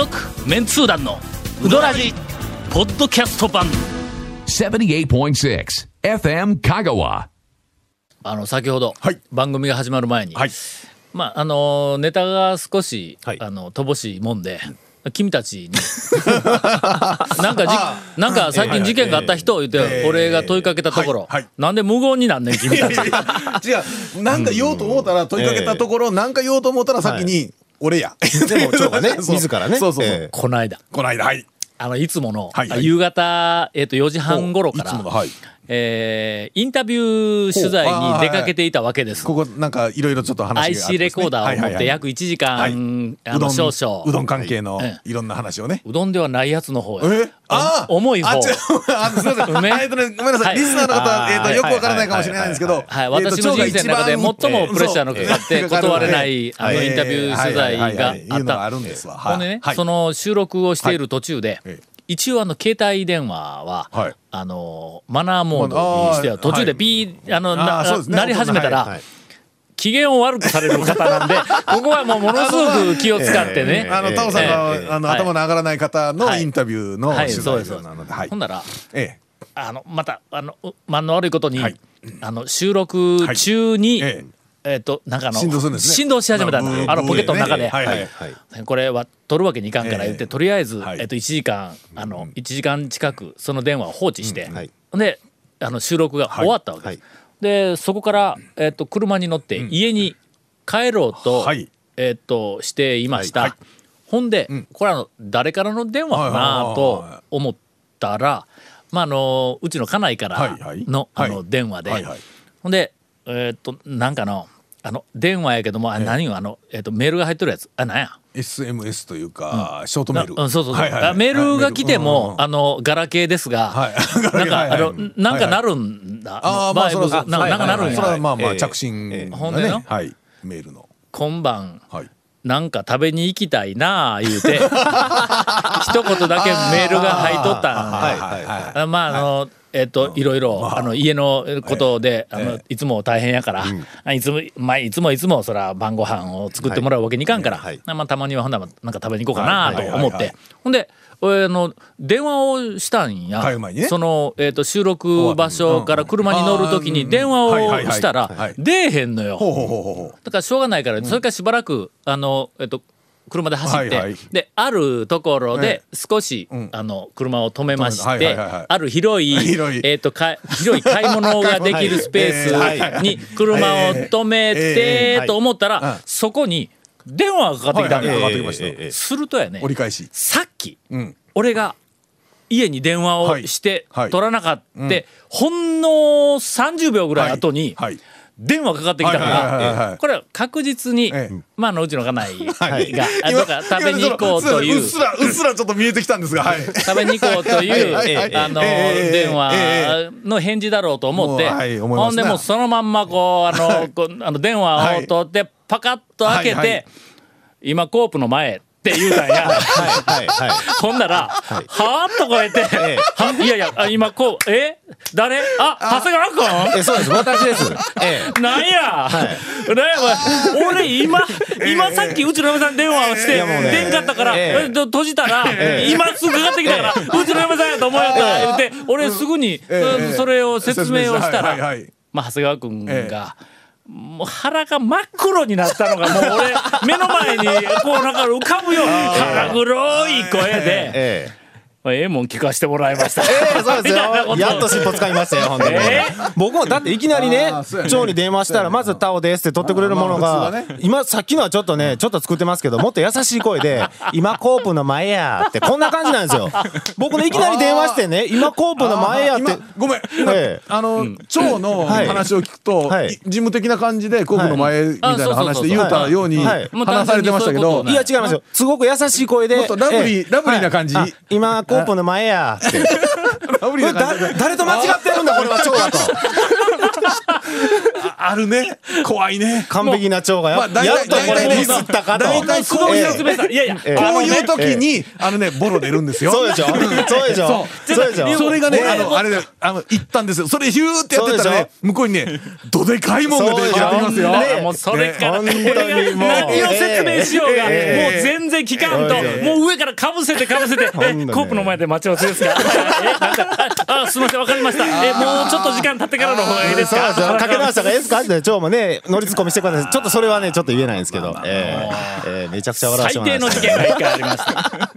続メンツー団のウドラジポッドキャスト版。78.6 FM Kagawa. あの先ほど、はい。番組が始まる前に、はい。まああのネタが少し、はい。あの乏しいもんで君たちに。なんかじなんか最近事件があった人を言って、俺が問いかけたところ、はい。はい。なんで無言になんねん君たち。違うなんか言おうと思ったら 問いかけたところなんか言おうと思ったら先に俺や。でも 長がね。自らね。そうそうこの間。この間はい。あのいつもの、夕方、えっと4時半頃からえーインタビュー取材に出かけていたわけです。ここなんかいろいろちょっと話があね。IC レコーダーを持って約1時間、はい。あの少々。うどん関係のはい。いろんな話をね。うどんではないやつの方へえ？あお重い方。あすみません。ごめんなさはい。いリスナーの方えっとよくわからないかもしれないんですけどはい、えっと私の人生の中で最もプレッシャーのかかって断れないあのえーインタビュー取材があった。あるんですわ。ほんでね、はい。その収録をしている途中で、ええ一応あの携帯電話は、はい。あのマナーモードにしては途中ではい。ピー、あのなあーそうですね。なり始めたら、はい機嫌を悪くされる方なんで ここはもうものすごく気を使ってね、あのタオさんええがあのはい。頭の上がらない方のはい。インタビューのはい。取材なのではい。ほんならえあのまたあのう間の悪いことに、はい。あの収録中に、ええっ、となんかあの振動振動し始めたんだあのポケットの中で、はいはいはい。これは取るわけにいかんから言って、ええ。とりあえず、はい。えっと1時間あの1時間近くその電話を放置して、はい。であの収録が終わったわけです、はい。でそこから、えっと車に乗って家に帰ろうと,、はい。えっとしていました、はい。ほんで、これあの誰からの電話かなはいと思ったら、まあ、あのうちの家内からの,、はいあの電話で、ほんでえっとなんかのあの電話やけどもあ何よあの、えっとメールが入ってるやつ。あなんや？SMS というかショートメール。なうん、そうそうそう、はいはいはい。あメールが来ても、はいあのガラケーですが、はい。なんか、はいはい。あのなんかなるんだ、ああまあそなんかなるんや、それはまあまあええ。着信がほんでの？ねはい。メールの。今晩はい。なんか食べに行きたいなあ言うて。一言だけメールが入っとったんはいはい。はい。あまああの、えっといろいろあ。の家のことで、あのいつも大変やから、あいつもまあいつもいつもそら晩ご飯を作ってもらうわけにいかんから、はい。まあたまにはほんならなんか食べに行こうかなとはい。思って。ほんで俺あの電話をしたんや、その、えっと収録場所から車に乗る時に電話をしたら出えへんのよ。だからしょうがないから、それからしばらくあの、えっと、車で走って、はいはい。であるところでえ少し、あの車を止めまして、はいはいはいはい。ある広い 広い。えっとか広い買い物ができるスペースに車を止めええてえ。と思ったら、うんそこに電話がかかってきたはいはい。するとやね折り返し。さっきうん。俺が家に電話をしてはいはい取らなかった、ほんの30秒ぐらい後にはい電話かかってきたからこれは確実に、ええ。まああのうちの家内が、はい。あどっか食べに行こうという。うっすらうっすらちょっと見えてきたんですがはい。食べに行こうというあのええ電話の返事だろうと思って。ほんでもうそのまんまこうあのこうあの電話を取ってパカッと開けて今コープの前って言うたんや。はいはいほんなら、はーっとこうやって、ええ。はいやいや、あ今こう、え？誰？あ、長谷川君？えそうです。私です。ええ。なんや、ねお前俺今、今さっきうちの嫁さんに電話をして、出んかったから、え閉じたら、今すぐかかってきたから、うちの嫁さんやと思うやったら言って、俺すぐに、ええ。それを説明をしたら、はいはいはい。まあ、長谷川君が、もう腹が真っ黒になったのがもう俺目の前にこうなんか浮かぶように腹黒い声でええ「ええもん聞かしてもらいました」ええそうですよ。やっと尻尾使いましたよ本当に。え僕もだっていきなりねあーそうやね。長に電話したらまず「タオです」って取ってくれるものがね。今さっきのはちょっとねちょっと作ってますけどもっと優しい声で「今コープの前や」ってこんな感じなんですよ。僕ねいきなり電話してね「今コープの前や」って。今ごめん。今え。えあの蝶のはい。話を聞くとはい。い事務的な感じでコブの前みたいな話で言うたように話されてましたけど。いや違いますよ。すごく優しい声でもっとラブリーええ。ラブリーな感じ。はい。あ今コープの前や。って誰と間違ってるんだこれは蝶だとああるね。怖いね。完璧な腸がや,、まあ大体やっとこれミスったかと。大体すごい説明さいやいや、ええ。こういう時に、あのね、ボロ出るんですよ。そうでしょ？そうでしょ？そう。でしょ？それがね、あの、あれで、あの、行ったんですよ。それヒューってやってたらね、向こうにね、どでかいもんが出てきますよ。ねもうそれから、本当にもう。何を説明しようが、ええ。もう全然聞かんと、ええ。もう上からかぶせてかぶせて、え、コープの前で待ち合わせですか？え、なんか、あ、あすみません、わかりました。え、もうちょっと時間経ってからの方がいいですか？かけ直したらええですか？って腸もね乗りツッコミしてください。ちょっとそれはねちょっと言えないんですけど、えーえーめちゃくちゃ笑わせ最てもらいました低の事件が一回ありました。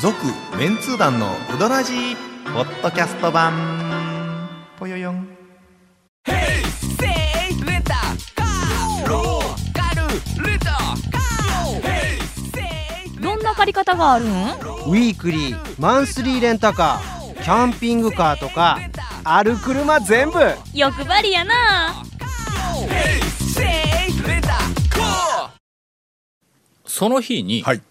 続、メンツー団のうどらじポッドキャスト版。ぽよよん。どんな借り方があるん？ウィークリーマンスリーレンタカーキャンピングカーとかある車全部。欲張りやな。その日に、はい。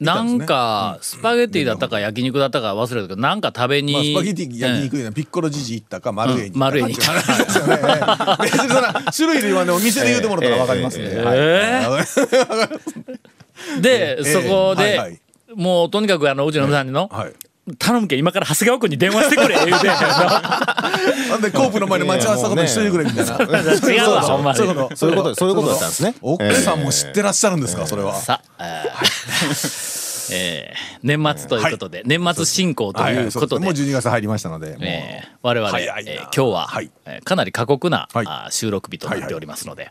なんか、スパゲッティだったか焼肉だったか忘れたけど、なんか食べに。まあ、スパゲティ焼肉やピッコロジジ行ったか丸栄に行ったか、うん丸栄に種類で言わんでも店で言うてもらったら分かります んで、そこで、はいはい。もうとにかくあのうちのさんにの、はい頼むけん今から長谷川君に電話してくれ 言うて。なんでコープの前で待ち合わせたことにしといてくれみたいな違うわほんまにそういうことそういうことだったんですね。奥さんも知ってらっしゃるんですかそれは。さあ、え年末ということで、年末進行とはいうことで、もう12月入りましたのでもう。えー我々、えー今日は、かなり過酷な、収録日となっておりますので、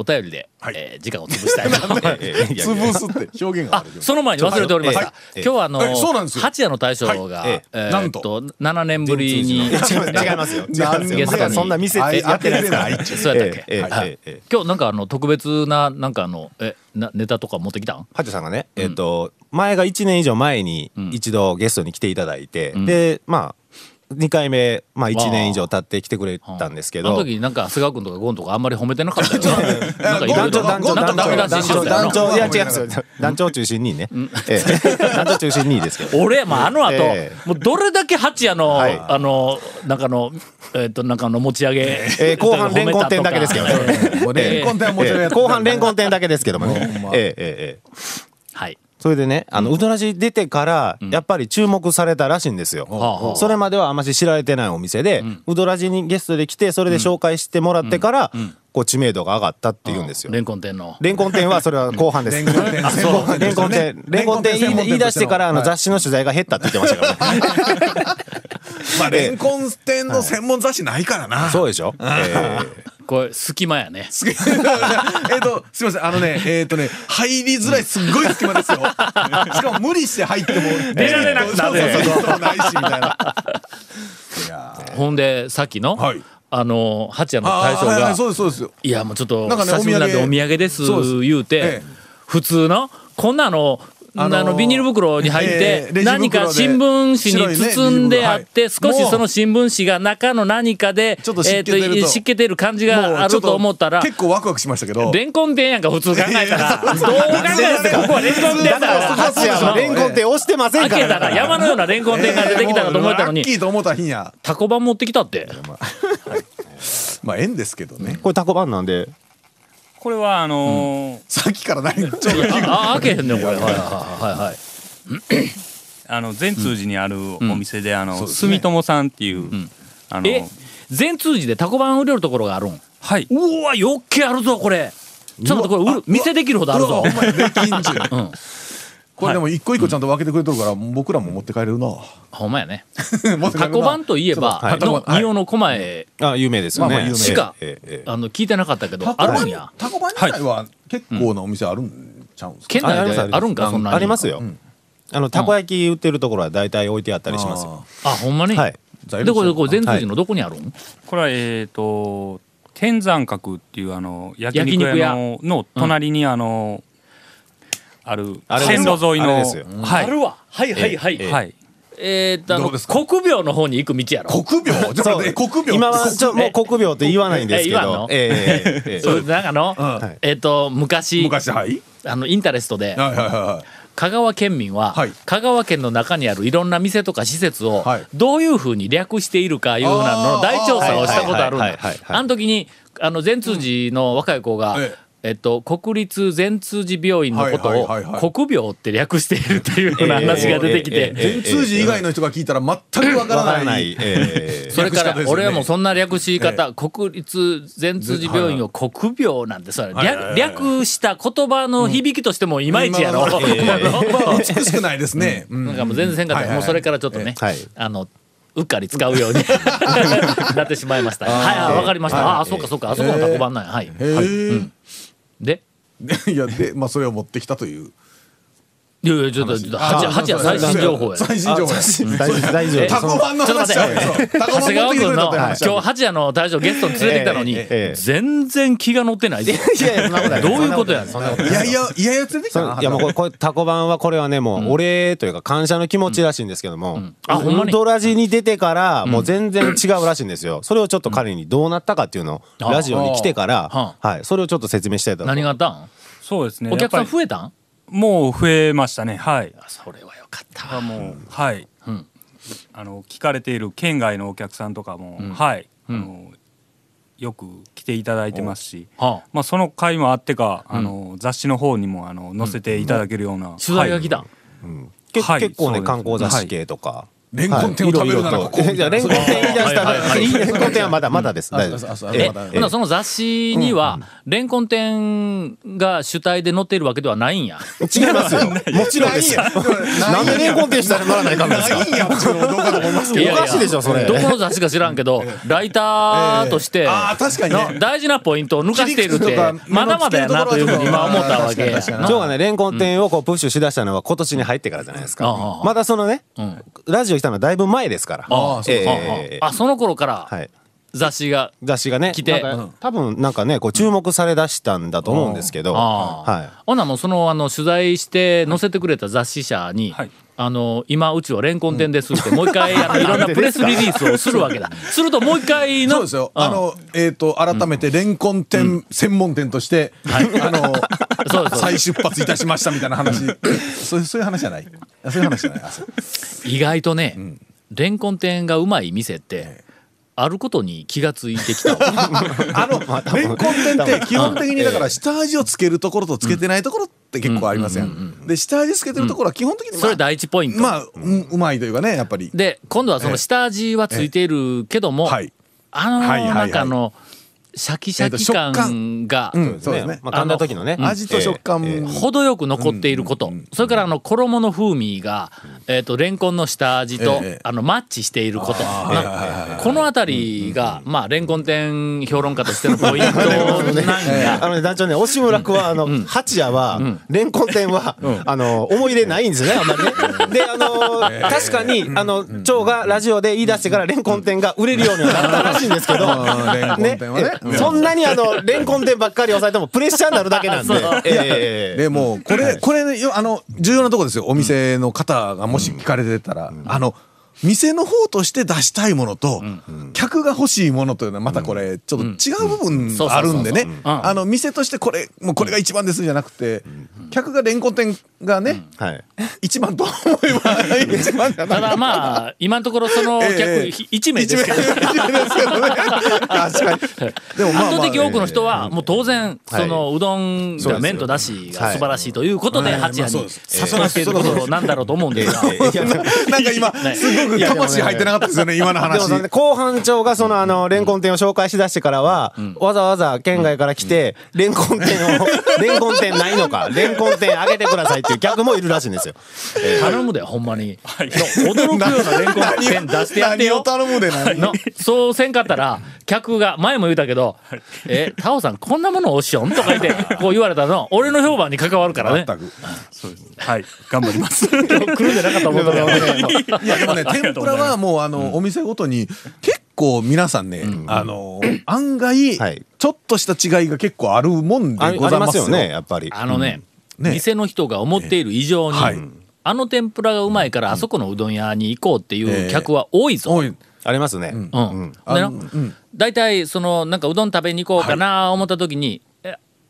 お便りで、はい。えー時間を潰したいと。潰すって表現がああるその前に忘れておりました。はい。ええ今日はあのえそうなんですよ。八夜の大将が、はい。ええーなんと？っと7年ぶりに違いますよ違いますよ。ゲストにそんな店やってないですから。そうやったっけ、ええええはい。ええ今日なんかあの特別ななんかあのえなネタとか持ってきたん？ハチョさんがね、えっ、と前が1年以上前にん。一度ゲストに来ていただいて、ん。でまあ2回目、まあ、1年以上経って来てくれたんですけどあの時なんか菅川君とかゴンとかあんまり褒めてなかったよな団長団長団長団長団長いや違いますよ団長中心にね、ええ団長中心にですけど俺、まあ、あの後、えもうどれだけ八夜の、はいあの、なんかの、えっ、と、なんかの持ち上げ。えー後半レンコン店だけですけどね褒めたとかもうレンコン店はもちろんやってええ後半レンコン店だけですけどもね、ほんまええええええ。それでねあのうどらじ出てからやっぱり注目されたらしいんですよ、はあそれまではあんまし知られてないお店で、うどらじにゲストで来てそれで紹介してもらってから、こう知名度が上がったっていうんですよ、レンコン店の。レンコン店はそれは後半です。レンコン店。レンコン店、レンコン店言い出してからあのはい雑誌の取材が減ったって言ってましたからね。まあレンコン店の専門雑誌ないからな。そうでしょ？えこれ、隙間やね。すげえ。えっと、すみません、あのね、えっ、とね、入りづらい、すっごい隙間ですよ。しかも無理して入っても、出られなくなる。そうそうそう。ないし、みたいな。いやほんで、さっきの、はいあの、八夜のあ大将がいや、もうちょっと、久しぶりなんでおお土産です、言うて、ええ。普通の、こんなの、ああのーのビニール袋に入って何か新聞紙に包んであって少しその新聞紙が中の何かでちょっと湿気てるとえー湿気てる感じもがあると思ったら結構ワクワクしましたけど。レンコン店やんか普通考えたら どう考えても ここはレンコン店だからレンコン店押してません開けたから。ら山のようなレンコン店が出てきたかと思ったのにラッキーと思った日には、タコ版持ってきたってまあ、縁ですけどね。これタコパンなんで。これはあのーさっきから何、ちょっとあ開けへんねんこれ。はいはいはい。はいあの善通寺にあるお店で、あのね。住友さんっていう、あのえ全通寺でタコ版売れるところがあるん？はい。うわよっけあるぞこれ。ちょっと待ってこれ売る店できるほどあるぞこれでも一個一個ちゃんと分けてくれとるから、僕らも持って帰れるな。ほんまやね。タコ版といえばはい。の仁王の狛江。あ有名ですよね。まあまあ有名。しかええええ。あの聞いてなかったけどあるんや。タコ版自体は結構なお店あるんちゃうんですか？県内であるんかそんなに。ありますよ。あのたこ焼き売ってるところは大体置いてあったりしますよ。あほんまに？はい。でこれこれ全通寺のどこにあるん？これはえっ、と天山閣っていうあの焼焼肉屋肉屋。のの隣にあの、ある。線路沿いの。あれですよ。はい。あるわ。はいはいはい。ええ。はい。えーっとあのどうですか？国病の方に行く道やろ。国病 ちょっと待って国病今はちょもう国病って言わないんですけど。ええええええそうなんかのんえーっと昔昔はいあのインタレストではいはいはいはい香川県民は、はい香川県の中にあるいろんな店とか施設をはいどういうふうに略しているかいうふうなのの大調査をしたことあるんだあの時にあの善通寺の若い子が、えええっと、国立善通寺病院のことをはいはいはいはい。国病って略しているっていうふうな話が出てきて、ええええ。全通寺以外の人が聞いたら全くわからなないそれから俺はもうそんな略し方、国立善通寺病院を国病なんてそれはい。はいはい。略略した言葉の響きとしてもいまいちやろ。美しくないですね。うん。なんかもう全然せんかった、はいはいはい。もうそれからちょっとね、はい。あのうっかり使うように なってしまいました。はいはいわかりました。ああそうかそうか。あそこのタコ版なんや。はい。へえ。で？いやでまあそれを持ってきたという。いやいやちょっと八八や最新情報や。最新情報や。大丈夫大丈夫。タコ版の話。ちゃうよ。そうタコ版長谷川君の今日八夜の大将ゲストに連れてきたのに全然気が乗ってないぞ。いやいやどういうことやい。やいやいやいや連れてきたいやもうこれタコ版はこれはねもうお礼というか感謝の気持ちらしいんですけども、あほんまに？ウルトラジに出てからもう全然違うらしいんですよ。それをちょっと彼にどうなったかっていうのをあラジオに来てからははい。それをちょっと説明したいと思います。何があったん？そうですね。お客さん増えたん？りもう増えましたね。はい。それはよかった。あもうはい、うん。あの聞かれている県外のお客さんとかも、はい、あのよく来ていただいてますし、はあ。まあ、その回もあってか、あの雑誌の方にもあの載せていただけるような、取材が来たはい。結構ね観光雑誌系とか。レンコン店を食べるならここレンコン店言い出したレンコン店はまだまだです。大丈その雑誌には、レンコン店が主体で載っているわけではないんや。違いますよ。もちろんです。よ。なんでレンコン店したら乗らないかんですか？ないんやもちろん。どうかと思いますけどおかしいでしょそれ。どこの雑誌か知らんけど、ライターとして、大事なポイントを抜かしているってまだまだやなというふうに今思ったわけ。今日がね、レンコン店をこうプッシュしだしたのは今年に入ってからじゃないですか。まだそのね、ラジオ来たのはだいぶ前ですから。ああその頃からはい。雑誌が、雑誌がね、来て多分なんかね、こう注目されだしたんだと思うんですけど、ああ。はい。ほなもうそのあの取材して載せてくれた雑誌社に、はいあの今うちはレンコン店ですって、もう一回あのいろんなプレスリリースをするわけだ。するともう一回のそうですよ。うんあの、えっ、と、改めて、レンコン店専門店として、あの、そうです再出発いたしましたみたいな話。そう いう、そういう話じゃない？あそういう話じゃない？意外とね、レンコン店がうまい店って、あることに気がついてきたわ。あの、レンコン店って基本的にだから下味をつけるところとつけてないところって結構ありますやん。で、下味つけてるところは基本的にまあ、それ第一ポイント。まあ、ううまいというかね、やっぱり。で今度はその下味はついているけども、はい。あのあのシャキシャキ感がうん、そうですね。まあ噛んだ時のね、味と食感、ええ程よく残っていること、それからあの衣の風味が、えー、とレンコンの下味と、ええあのマッチしていること、なこの辺りが、まあ、レンコン店評論家としてのポイント なんや。あのね団長ね押村君はあの八夜はレンコン店はあの思い入れないんですよねあんまりね。であの確かにあの長がラジオで言い出してからレンコン店が売れるようにはなったらしいんですけど。うん。レンコンね店はね。えそんなにあの レンコン店ばっかり押さえてもプレッシャーになるだけなんで。ええでもうこれこれあの重要なところですよ。お店の方がもし聞かれてたら、あの店の方として出したいものと、客が欲しいものというのはまたこれちょっと違う部分あるんでね。ん。あの店としてこれもうこれが一番ですじゃなくて、客がレンコン店がね、はい。一番と思えば一番じゃない。ただまあ今のところその客 ええ1名ですけど、一名ですけどね。確かに。でもまあまあ圧倒的多くの人はもう当然そのうどんが麺とだしが素晴らしいということではい。八夜にまあそうです。さらしていることなんだろうと思うんですが。なんか今 すごく魂入ってなかったですよね 今のでも話後半長がそのあのレンコン店を紹介しだしてからは、わざわざ県外から来て、レンコン店を レンコン店ないのかレンコン店あげてくださいっていう客もいるらしいんですよ。頼むでほんまに、の驚くようなレンコン店出してやってよ。何を頼むで何？のそうせんかったら客が前も言うたけど「えタオさんこんなものおしよん?」とか言ってこう言われたの俺の評判に関わるからね。全く。そうです。はい。頑張ります。来るんじゃなかったと思ったけどねいやでもね天ぷらはもうあのお店ごとに結構皆さんねあの案外はい。ちょっとした違いが結構あるもんでございますよ。ますよねやっぱり。あのね,、ね。店の人が思っている以上に、はい。あの天ぷらがうまいからあそこのうどん屋に行こうっていう客は多いぞ。ありますね。うん。大体そのなんかうどん食べに行こうかな思った時に「え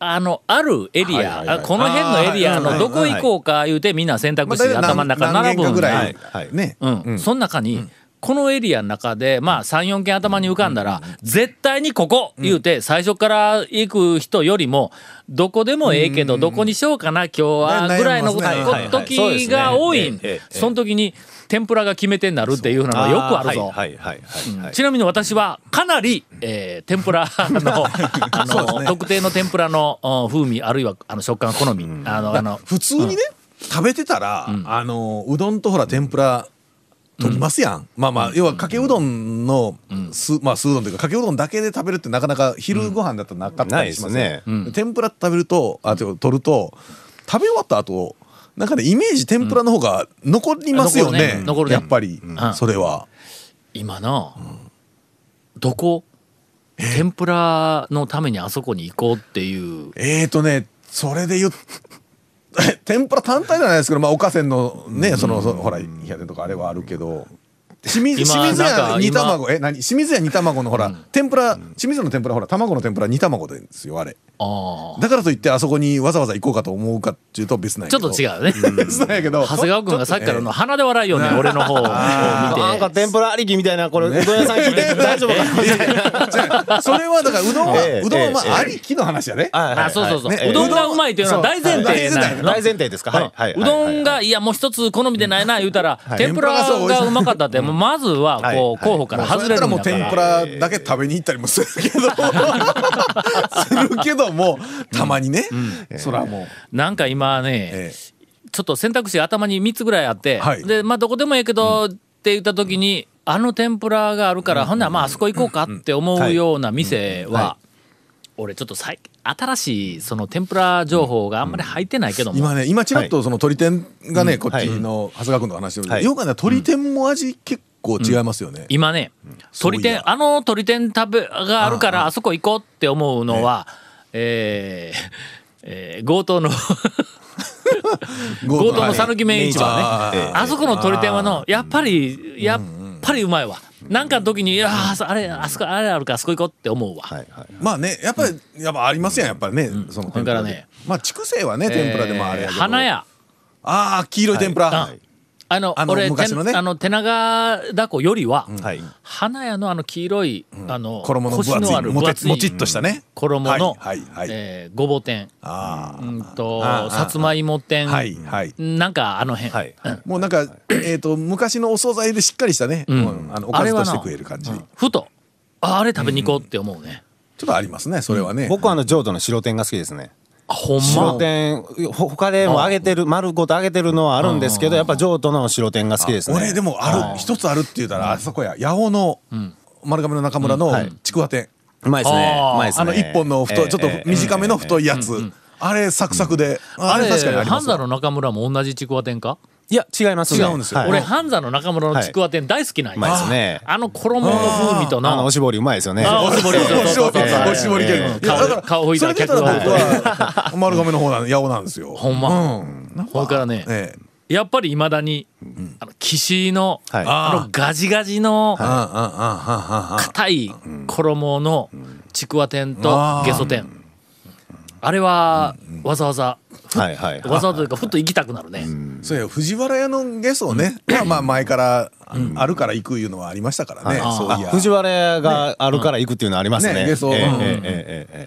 あのあるエリア、はいはいはい。あこの辺のエリアのどこ行こうか言うてみんな選択肢が頭の中に並ぶんぐらはいい。ね。うん。その中に、このエリアの中でまあ34件頭に浮かんだら、絶対にここ言うて最初から行く人よりもどこでもええけどどこにしようかな今日はね。ぐらいの時が多いん。そうですね。ええええ。その時に天ぷらが決め手になるっていうのがよくあるぞ。ちなみに私はかなり、えー天ぷら のあの、特定の天ぷらの うん風味あるいはあの食感好み、あのあの普通にね、食べてたら、あのうどんとほら天ぷら取りますやん、まあまあ要はかけうどんのす、まあ酢うどんというかかけうどんだけで食べるってなかなか昼ご飯だったらなかったりしますないねですね天ぷら食べるとあてか取ると食べ終わった後なんかねイメージ天ぷらの方が残りますよね,、うん。残るね。やっぱり、ん。それは。今な、どこ？天ぷらのためにあそこに行こうっていう。えーとねそれで言う 天ぷら単体じゃないですけど、まあ、おかせんのね、そのそのほら冷や天とかあれはあるけど清水屋煮卵。え何？清水屋煮卵のほら、天ぷら清水屋の天ぷらほら卵の天ぷら煮卵ですよあれ。あだからといってあそこにわざわざ行こうかと思うかっていうと別なんーちょやけど。っと違うね。別なんやけど。長谷川君がさっきからの鼻で笑いよね俺の方を見なんかて天ぷらありきみたいなこれうどん屋さん聞いて大丈夫かな それはだからうどんは、ええうどんはまええ。あありきの話やね、あそうそうそう、ね。うどんがうまいというのは大前提大前提ですか。はいはいうんうどんがいやもう一つ好みでないな言うたら、天ぷらがう。まかったってもうまずはこう候補から外れるんもうだから。天ぷらだけ食べに行ったりもするけど。するけどもたまにね、そらもう、なんか今ね、えちょっと選択肢が頭に3つぐらいあって、はい。でまあどこでもええけど、って言った時にあの天ぷらがあるから、ほんならまああそこ行こうかって思うような店は、俺ちょっと最新しいその天ぷら情報があんまり入ってないけども、今ね今ちらっとその鶏天がね、こっちの長谷川君の話で、はい。よくね鶏天も味結構違いますよね、今ねそういや。鶏天あの鶏天食べがあるからあそこ行こうって思うのは、えーえー 強盗の強盗の讃岐麺市場ね、あそこの鶏天はのやっぱりやっぱりうまいわなんかの時にいやあれあそこあれあるからあそこ行こうって思うわ、はいはいまあねやっぱり、やっぱありますやんやっぱりね、そのそれからね。まあ筑西はね天ぷらでもあれやけど、花屋。ああ黄色い天ぷら、ああのあの俺昔のね。てあの手長だこよりは、はい。花屋のあの黄色い、あの衣の分厚いもちもちっとしたね。衣の、はいはいはい。えーごぼ天。あうんとああさつまいも天、あはいはい。なんかあの辺、はい。もうなんかえっ、と昔のお惣菜でしっかりしたね、ん。うん。あのおかずとして食える感じ、ふと。ああれ食べに行こうって思うね、ちょっとありますねそれはね、僕はあの浄土の白天が好きですね。あほん白ま天ほ他でも揚げてる丸ごと揚げてるのはあるんですけどやっぱ浄土の白天が好きですね。俺でもある一つあるって言うたらあそこや八尾の丸亀の中村のはい。ちくわ天、うまいですね。あー。うまいですね。あの一本の太ちょっと短めの太いやつ、あれサクサクで、ああれれ確かにあります。半座の中村も同じちくわ天か、いや違いますね。違うんですよ。はい。俺半座の中村のちくわ天大好きなんうまいや、ですね。あの衣の風味とあのなおしぼりうまいですよね。あおしぼりおしぼりおしぼり顔顔拭いた客は 丸亀の方なん八尾なんですよ。ほんま。うん。からね、ええ。やっぱりいまだに、あの岸の、はい。あのガジガジの硬い衣のちくわ天とゲソ天あれはわざわざ、はいはい、わざわざというかふっと行きたくなるね、そうや藤原屋のゲソね、まあまあ 前からあるから行くいうのはありましたからね、そういや。藤原屋があるから行くっていうのはありますね。ゲソ、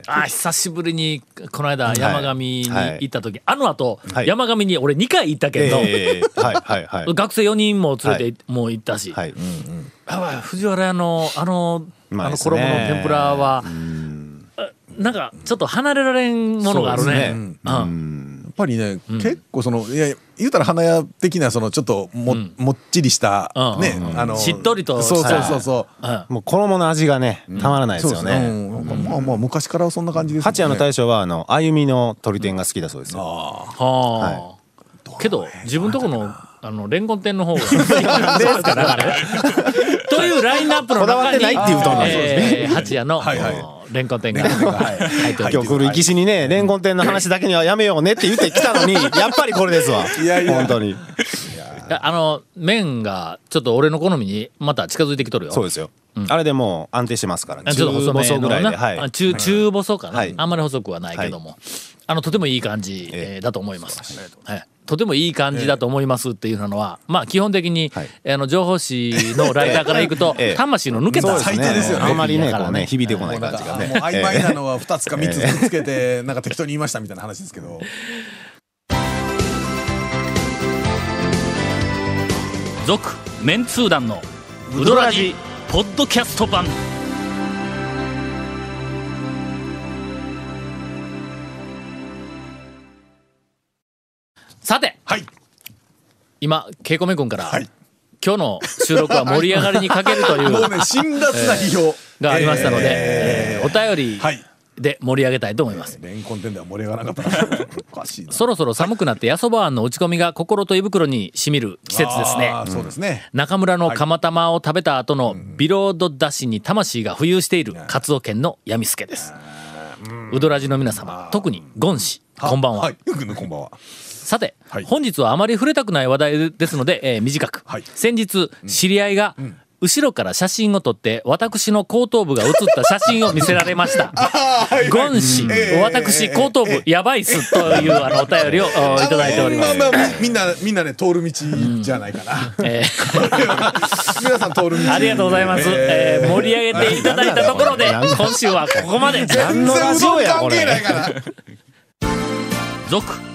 あ久しぶりにこの間山上に行った時、あのあと山上に俺2回行ったけど、学生4人も連れて、もう行ったし、藤原屋のあのあの衣の天ぷらは、なんかちょっと離れられんものがあるね。そうん。やっぱりね、結構そのいや言うたら花屋的なそのちょっとも,、もっちりした、うんね、あのしっとりとそうそうそうそう、うん。もう衣の味がねたまらないですよそうですね、ねうん。まあまあ昔からそんな感じですよね。八谷の大将はあの歩みの鶏天が好きだそうですよ。はあ、けど自分とこのあのレンコン店の方が。ですから というラインナップのこだわって中にないっていうとなんですえー八谷のはいはいレンコン店が 入っており今日来る生き死にねレンコン店の話だけには やめようねって言ってきたのに やっぱりこれですわ。いやいや。本当に。やあの麺がちょっと俺の好みにまた近づいてきとるよ。そうですよ、あれでもう安定してますから。あちょっと細め中細ぐらいので。はい。中中細かな、はい。あんまり細くはないけども、あのとてもいい感じ、えーだと思います、はい、とてもいい感じだと思いますっていうのは、まあ基本的に、はい。あの情報誌のライターからいくと、ええ。魂の抜けた最低ですよね。あんまりねだからこうね響いてこない感じがね。もう曖昧なのは2つか3つくっつけてなんか適当に言いましたみたいな話ですけど。続メンツー団のウドラジポッドキャスト版はい。今ケイコメ君から、はい。今日の収録は盛り上がりに欠けるという もうね辛辣な批評がありましたので、ええーお便りはい。で盛り上げたいと思います。レンコン店では盛り上がらなかった。な おかしいな。そろそろ寒くなってやそばあんの打ち込みが心と胃袋にしみる季節ですね。そうですね。中村の釜玉を食べた後のビロードだしに魂が浮遊しているカツオ県の闇助です。うどらじの皆様、特にゴン氏、こんばんは。はい。よくねこんばんはさて、はい。本日はあまり触れたくない話題ですので、えー短く、はい。先日知り合いが、後ろから写真を撮って私の後頭部が写った写真を見せられました。ゴン氏、ええ私後頭部やばいっすというあのお便りをおいただいております。まあまあみんなみんなね通る道じゃないかな。えー。皆さん通る道。ありがとうございます。えー。盛り上げていただいたところで、今週はここまで。全然うどん関係ないから。続、